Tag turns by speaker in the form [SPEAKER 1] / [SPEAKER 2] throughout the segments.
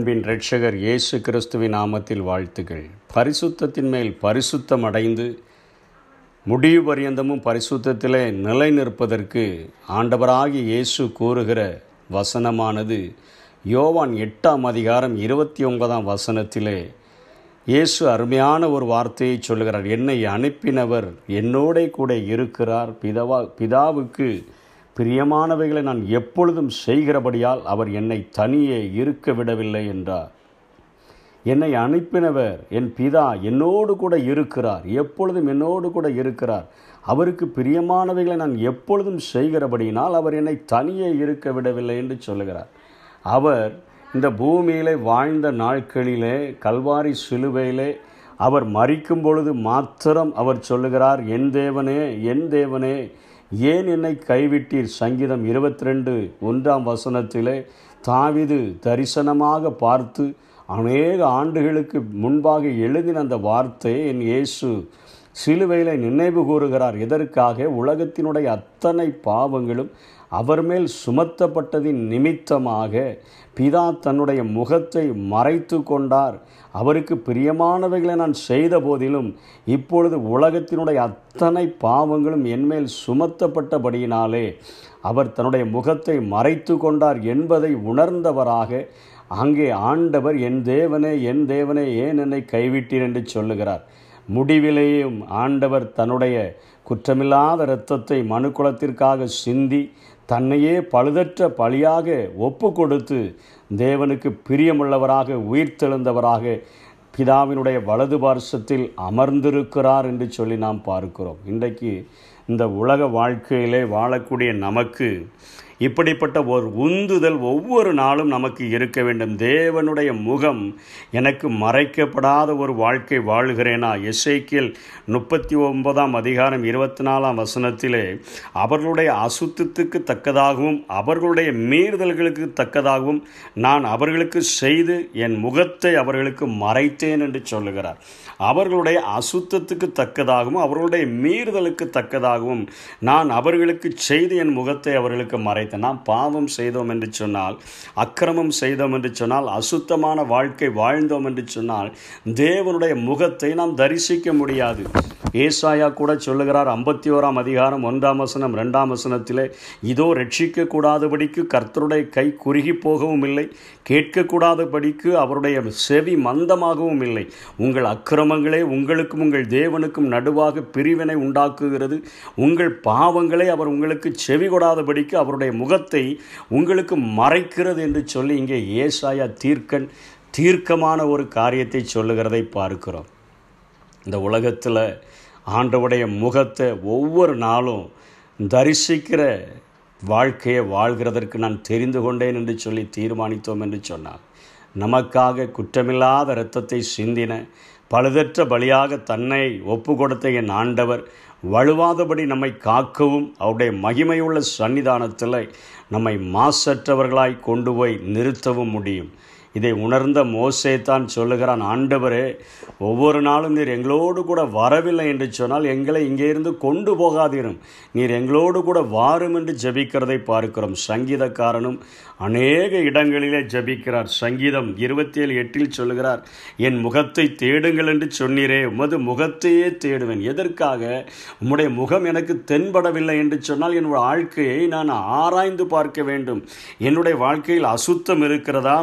[SPEAKER 1] அன்பின் ரட்சகர் இயேசு கிறிஸ்துவின் நாமத்தில் வாழ்த்துகள் பரிசுத்தத்தின் மேல் பரிசுத்தம் அடைந்து முடிவு பரியந்தமும் பரிசுத்தத்திலே நிலை நிற்பதற்கு ஆண்டவராகி இயேசு கூறுகிற வசனமானது யோவான் எட்டாம் அதிகாரம் இருபத்தி ஒன்பதாம் வசனத்திலே இயேசு அருமையான ஒரு வார்த்தையை சொல்கிறார் என்னை அனுப்பினவர் என்னோட கூட இருக்கிறார். பிதவா பிதாவுக்கு பிரியமானவைகளை நான் எப்பொழுதும் செய்கிறபடியால் அவர் என்னை தனியே இருக்க விடவில்லை என்றார். என்னை அனுப்பினவர் என் பிதா என்னோடு கூட இருக்கிறார். எப்பொழுதும் என்னோடு கூட இருக்கிறார். அவருக்கு பிரியமானவைகளை நான் எப்பொழுதும் செய்கிறபடியினால் அவர் என்னை தனியே இருக்க விடவில்லை என்று சொல்லுகிறார். அவர் இந்த பூமியிலே வாழ்ந்த நாட்களிலே கல்வாரி சிலுவையிலே அவர் மறிக்கும் பொழுது மாத்திரம் அவர் சொல்லுகிறார் என் தேவனே என் தேவனே ஏன் என்னை கைவிட்டீர்? சங்கீதம் இருபத்தி ரெண்டு ஒன்றாம் வசனத்திலே தாவிது தரிசனமாக பார்த்து அநேக ஆண்டுகளுக்கு முன்பாக எழுதின அந்த வார்த்தையை என் இயேசு சிலுவையில் நினைவு கூறுகிறார். இதற்காக உலகத்தினுடைய அத்தனை பாவங்களும் அவர் மேல் சுமத்தப்பட்டதின் நிமித்தமாக பிதா தன்னுடைய முகத்தை மறைத்து கொண்டார். அவருக்கு பிரியமானவைகளை நான் செய்த போதிலும் இப்பொழுது உலகத்தினுடைய அத்தனை பாவங்களும் என்மேல் சுமத்தப்பட்டபடியினாலே அவர் தன்னுடைய முகத்தை மறைத்து கொண்டார் என்பதை உணர்ந்தவராக அங்கே ஆண்டவர் என் தேவனே என் தேவனே ஏன் என்னை கைவிட்டீர் என்று சொல்லுகிறார். முடிவிலேயும் ஆண்டவர் தன்னுடைய குற்றமில்லாத இரத்தத்தை மனுக்குலத்திற்காக சிந்தி தன்னையே பழுதற்ற பழியாக ஒப்பு கொடுத்து தேவனுக்கு பிரியமுள்ளவராக உயிர்த்தெழுந்தவராக பிதாவினுடைய வலது பார்சத்தில் அமர்ந்திருக்கிறார் என்று சொல்லி நாம் பார்க்கிறோம். இன்றைக்கு இந்த உலக வாழ்க்கையிலே வாழக்கூடிய நமக்கு இப்படிப்பட்ட ஒரு உந்துதல் ஒவ்வொரு நாளும் நமக்கு இருக்க வேண்டும். தேவனுடைய முகம் எனக்கு மறைக்கப்படாத ஒரு வாழ்க்கை வாழ்கிறேனா? எஸ்ஐக்கில் முப்பத்தி ஒன்பதாம் அதிகாரம் இருபத்தி நாலாம் வசனத்திலே அவர்களுடைய அசுத்தத்துக்கு தக்கதாகவும் அவர்களுடைய மீறுதல்களுக்கு தக்கதாகவும் நான் அவர்களுக்கு செய்து என் முகத்தை அவர்களுக்கு மறைத்தேன் என்று சொல்லுகிறார். அவர்களுடைய அசுத்தத்துக்கு தக்கதாகவும் அவர்களுடைய மீறுதலுக்கு தக்கதாகவும் நான் அவர்களுக்கு செய்து என் முகத்தை அவர்களுக்கு மறைத்தேன் நாம் பாவம் செய்தோம் என்று சொன்னால் அக்கிரமம் செய்தோம் என்று சொன்னால் அசுத்தமான வாழ்க்கை வாழ்ந்தோம் என்று சொன்னால் தேவனுடைய முகத்தை நாம் தரிசிக்க முடியாது. ஏசாயா கூட சொல்லுகிறார் ஐம்பத்தி ஓராம் அதிகாரம் ஒன்றாம் வசனம் ரெண்டாம் வசனத்திலே இதோ ரட்சிக்கக்கூடாதபடிக்கு கர்த்தருடைய கை குறுகி போகவும் இல்லை கேட்கக்கூடாதபடிக்கு அவருடைய செவி மந்தமாகவும் இல்லை உங்கள் அக்கிரமங்களே உங்களுக்கும் உங்கள் தேவனுக்கும் நடுவாக பிரிவினை உண்டாக்குகிறது. உங்கள் பாவங்களே அவர் உங்களுக்கு செவி கொடாதபடிக்கு அவருடைய முகத்தை உங்களுக்கு மறைக்கிறது என்று சொல்லி இங்கே ஏசாயா தீர்க்கன் தீர்க்கமான ஒரு காரியத்தை சொல்லுகிறதை பார்க்கிறோம். இந்த உலகத்தில் ஆண்டவுடைய முகத்தை ஒவ்வொரு நாளும் தரிசிக்கிற வாழ்க்கையை வாழ்கிறதற்கு நான் தெரிந்து கொண்டேன் என்று சொல்லி தீர்மானித்தோம் என்று சொன்னார். நமக்காக குற்றமில்லாத இரத்தத்தை சிந்தின பழுதற்ற பலியாக தன்னை ஒப்பு கொடுத்த என் ஆண்டவர் வலுவாதபடி நம்மை காக்கவும் அவருடைய மகிமையுள்ள சன்னிதானத்தில் நம்மை மாசற்றவர்களாய் கொண்டு போய் நிறுத்தவும் முடியும். இதை உணர்ந்த மோசே தான் சொல்லுகிறான் ஆண்டவரே ஒவ்வொரு நாளும் நீர் எங்களோடு கூட வரவில்லை என்று சொன்னால் எங்களை இங்கேருந்து கொண்டு போகாதீரும். நீர் எங்களோடு கூட வாரும் என்று ஜபிக்கிறதை பார்க்கிறோம். சங்கீதக்காரனும் அநேக இடங்களிலே ஜபிக்கிறார். சங்கீதம் இருபத்தி ஏழு எட்டில் சொல்லுகிறார் என் முகத்தை தேடுங்கள் என்று சொன்னீரே உமது முகத்தையே தேடுவேன். எதற்காக? உம்முடைய முகம் எனக்கு தென்படவில்லை என்று சொன்னால் என்னுடைய வாழ்க்கையை நான் ஆராய்ந்து பார்க்க வேண்டும். என்னுடைய வாழ்க்கையில் அசுத்தம் இருக்கிறதா?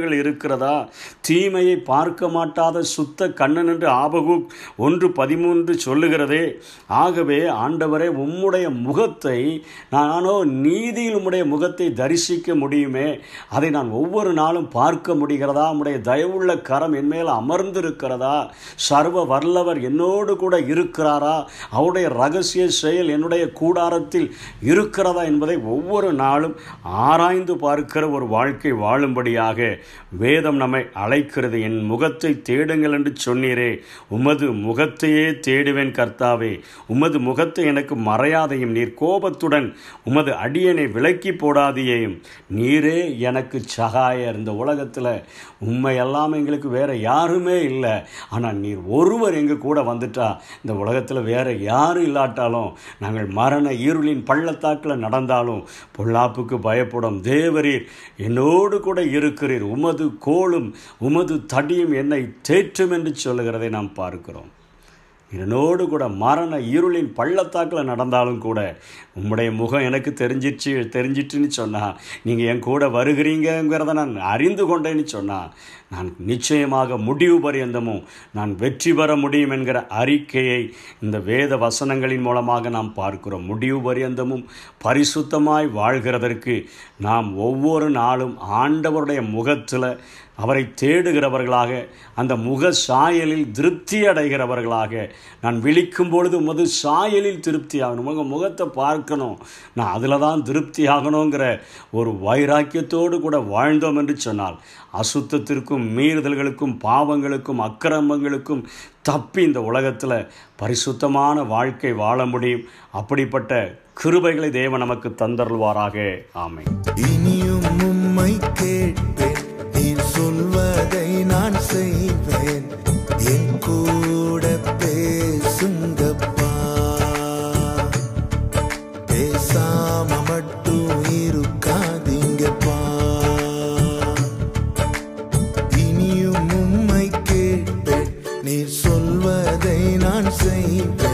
[SPEAKER 1] மீறுதல்கள் இருக்கிறதா? தீமையை பார்க்க மாட்டாத சுத்த கண்ணன் என்று ஆபகு ஒன்று பதிமூன்று சொல்லுகிறதே ஆகவே ஆண்டவரே உம்முடைய முகத்தை நானோ நீதியில் உம்முடைய முகத்தை தரிசிக்க முடியுமே? அதை நான் ஒவ்வொரு நாளும் பார்க்க முடிகிறதா? உம்முடைய தயவுள்ள கரம் என்மேல் அமர்ந்திருக்கிறதா? சர்வ வல்லவர் என்னோடு கூட இருக்கிறாரா? அவருடைய ரகசிய செயல் என்னுடைய கூடாரத்தில் இருக்கிறதா? என்பதை ஒவ்வொரு நாளும் ஆராய்ந்து பார்க்கிற ஒரு வாழ்க்கை வாழும்படியாக வேதம் நம்மை அழைக்கிறது. என் முகத்தை தேடுங்கள் என்று சொன்னீரே. உமது முகத்தையே தேடுவேன் கர்த்தாவே. உமது முகத்தை எனக்கு மறையாதையும். நீர் கோபத்துடன் உமது அடியனை விலக்கி போடாதையேயும். நீரே எனக்கு சகாயர் இந்த உலகத்தில் உண்மை எல்லாம் எங்களுக்கு வேற யாருமே இல்லை. ஆனால் நீர் ஒருவர் எங்கள் கூட வந்துட்டா இந்த உலகத்தில் வேற யாரும் இல்லாட்டாலும் நாங்கள் மரண இருளின் பள்ளத்தாக்கில் நடந்தாலும் பொல்லாப்புக்கு பயப்படும் தேவரீர் என்னோடு கூட இருக்கிறீர். உமது கோளும் உமது தடியும் என்னை தேற்றும் என்று சொல்லுகிறதை நாம் பார்க்கிறோம். என்னோடு கூட மரண இருளின் பள்ளத்தாக்கில் நடந்தாலும் கூட உம்முடைய முகம் எனக்கு தெரிஞ்சிச்சு தெரிஞ்சிட்டுன்னு சொன்னால் நீங்கள் என் கூட வருகிறீங்கிறத நான் அறிந்து கொண்டேன்னு சொன்னால் நான் நிச்சயமாக முடிவு பரியந்தமும் நான் வெற்றி பெற முடியும் என்கிற அறிக்கையை இந்த வேத வசனங்களின் மூலமாக நாம் பார்க்கிறோம். முடிவு பரியந்தமும் பரிசுத்தமாய் வாழ்கிறதற்கு நாம் ஒவ்வொரு நாளும் ஆண்டவருடைய முகத்தில் அவரை தேடுகிறவர்களாக அந்த முக சாயலில் திருப்தி அடைகிறவர்களாக நான் விழிக்கும் பொழுது உமது சாயலில் திருப்தி ஆகணும் உங்கள் முகத்தை பார்க்கணும். நான் அதில் தான் திருப்தி ஆகணுங்கிற ஒரு வைராக்கியத்தோடு கூட வாழ்ந்தோம் என்று சொன்னால் அசுத்தத்திற்கும் மீறுதல்களுக்கும் பாவங்களுக்கும் அக்கிரமங்களுக்கும் தப்பி இந்த உலகத்தில் பரிசுத்தமான வாழ்க்கை வாழ முடியும். அப்படிப்பட்ட கிருபைகளை தேவன் நமக்கு தந்தருள்வாராக. ஆமை
[SPEAKER 2] இனியும் உம்மை கேட்பேன். நீர் சொல்வதை நான் செய்வேன். என் கூட பேசுங்கப்பா. பேசாம மட்டும் இருக்காதீங்கப்பா. இனியும் உம்மை கேட்பேன். நீர் சொல்வதை நான் செய்வேன்.